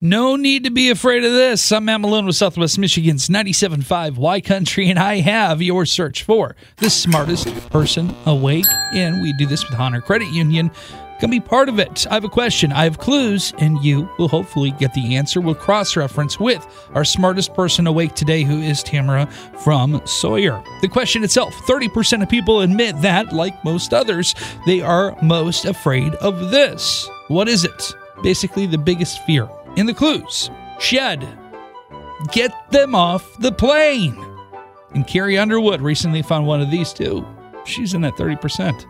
No need to be afraid of this. I'm Matt Malone with Southwest Michigan's 97.5 Y Country, and I have your search for the smartest person awake. And we do this with Honor Credit Union. Can be part of it. I have a question. I have clues, and you will hopefully get the answer. We'll cross reference with our smartest person awake today, who is Tamara from Sawyer. The question itself 30% of people admit that, like most others, they are most afraid of this. What is it? Basically, the biggest fear. In the clues, shed. Get them off the plane. And Carrie Underwood recently found one of these too. She's in that 30%.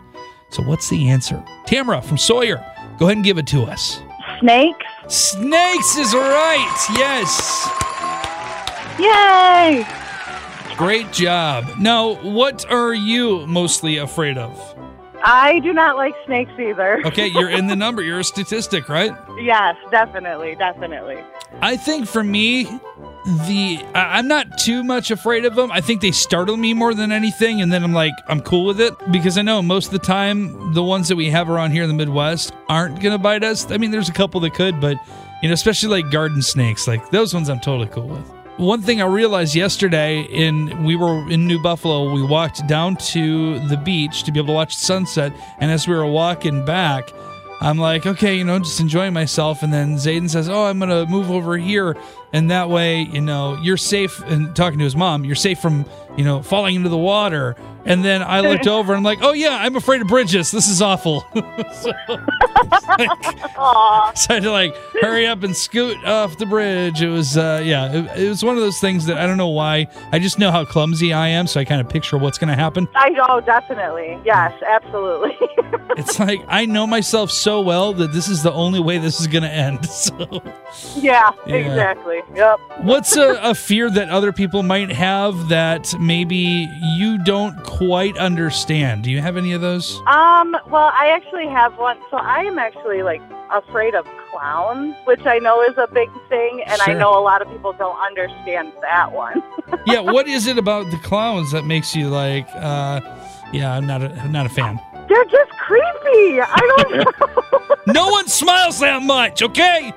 So, what's the answer? Tamara from Sawyer, go ahead and give it to us. Snakes. Snakes is right. Yes. Yay! Great job. Now, what are you mostly afraid of? I do not like snakes either. Okay, you're in the number. You're a statistic, right? yes, definitely, definitely. I think for me, the I- I'm not too much afraid of them. I think they startle me more than anything, and then I'm like, I'm cool with it because I know most of the time the ones that we have around here in the Midwest aren't gonna bite us. I mean, there's a couple that could, but you know, especially like garden snakes, like those ones I'm totally cool with. One thing I realized yesterday in we were in New Buffalo, we walked down to the beach to be able to watch the sunset, and as we were walking back, I'm like, okay, you know, just enjoying myself. And then Zayden says, oh, I'm going to move over here. And that way, you know, you're safe. And talking to his mom, you're safe from, you know, falling into the water. And then I looked over and I'm like, oh, yeah, I'm afraid of bridges. This is awful. so, Aw, so I had to like hurry up and scoot off the bridge. It was, uh, yeah, it, it was one of those things that I don't know why. I just know how clumsy I am. So I kind of picture what's going to happen. I know, definitely. Yes, absolutely. It's like I know myself so well that this is the only way this is going to end. So. yeah, Yeah. exactly. Yep. What's a, a fear that other people might have that maybe you don't quite understand? Do you have any of those? Um, well, I actually have one. So I am actually like afraid of clowns, which I know is a big thing, and Sure. I know a lot of people don't understand that one. yeah, what is it about the clowns that makes you like, uh, yeah, I'm not a, I'm not a fan. They're just creepy. I don't know. No one smiles that much, okay?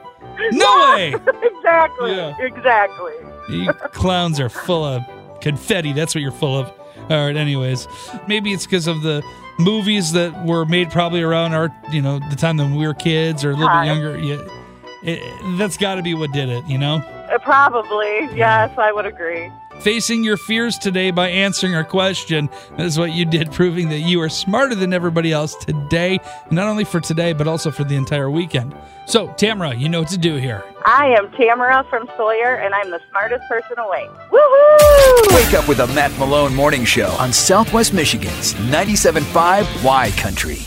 No way. exactly. Yeah. Exactly. You clowns are full of confetti. That's what you're full of. All right, anyways. Maybe it's because of the movies that were made probably around our, you know, the time that we were kids or a little bit younger. Yeah. It, that's got to be what did it, you know? Uh, Probably. Yes, I would agree. Facing your fears today by answering our question. That is what you did, proving that you are smarter than everybody else today. Not only for today, but also for the entire weekend. So, Tamara, you know what to do here. I am Tamara from Sawyer, and I'm the smartest person awake. Woohoo! Wake up with a Matt Malone morning show on Southwest Michigan's 97.5 Y Country.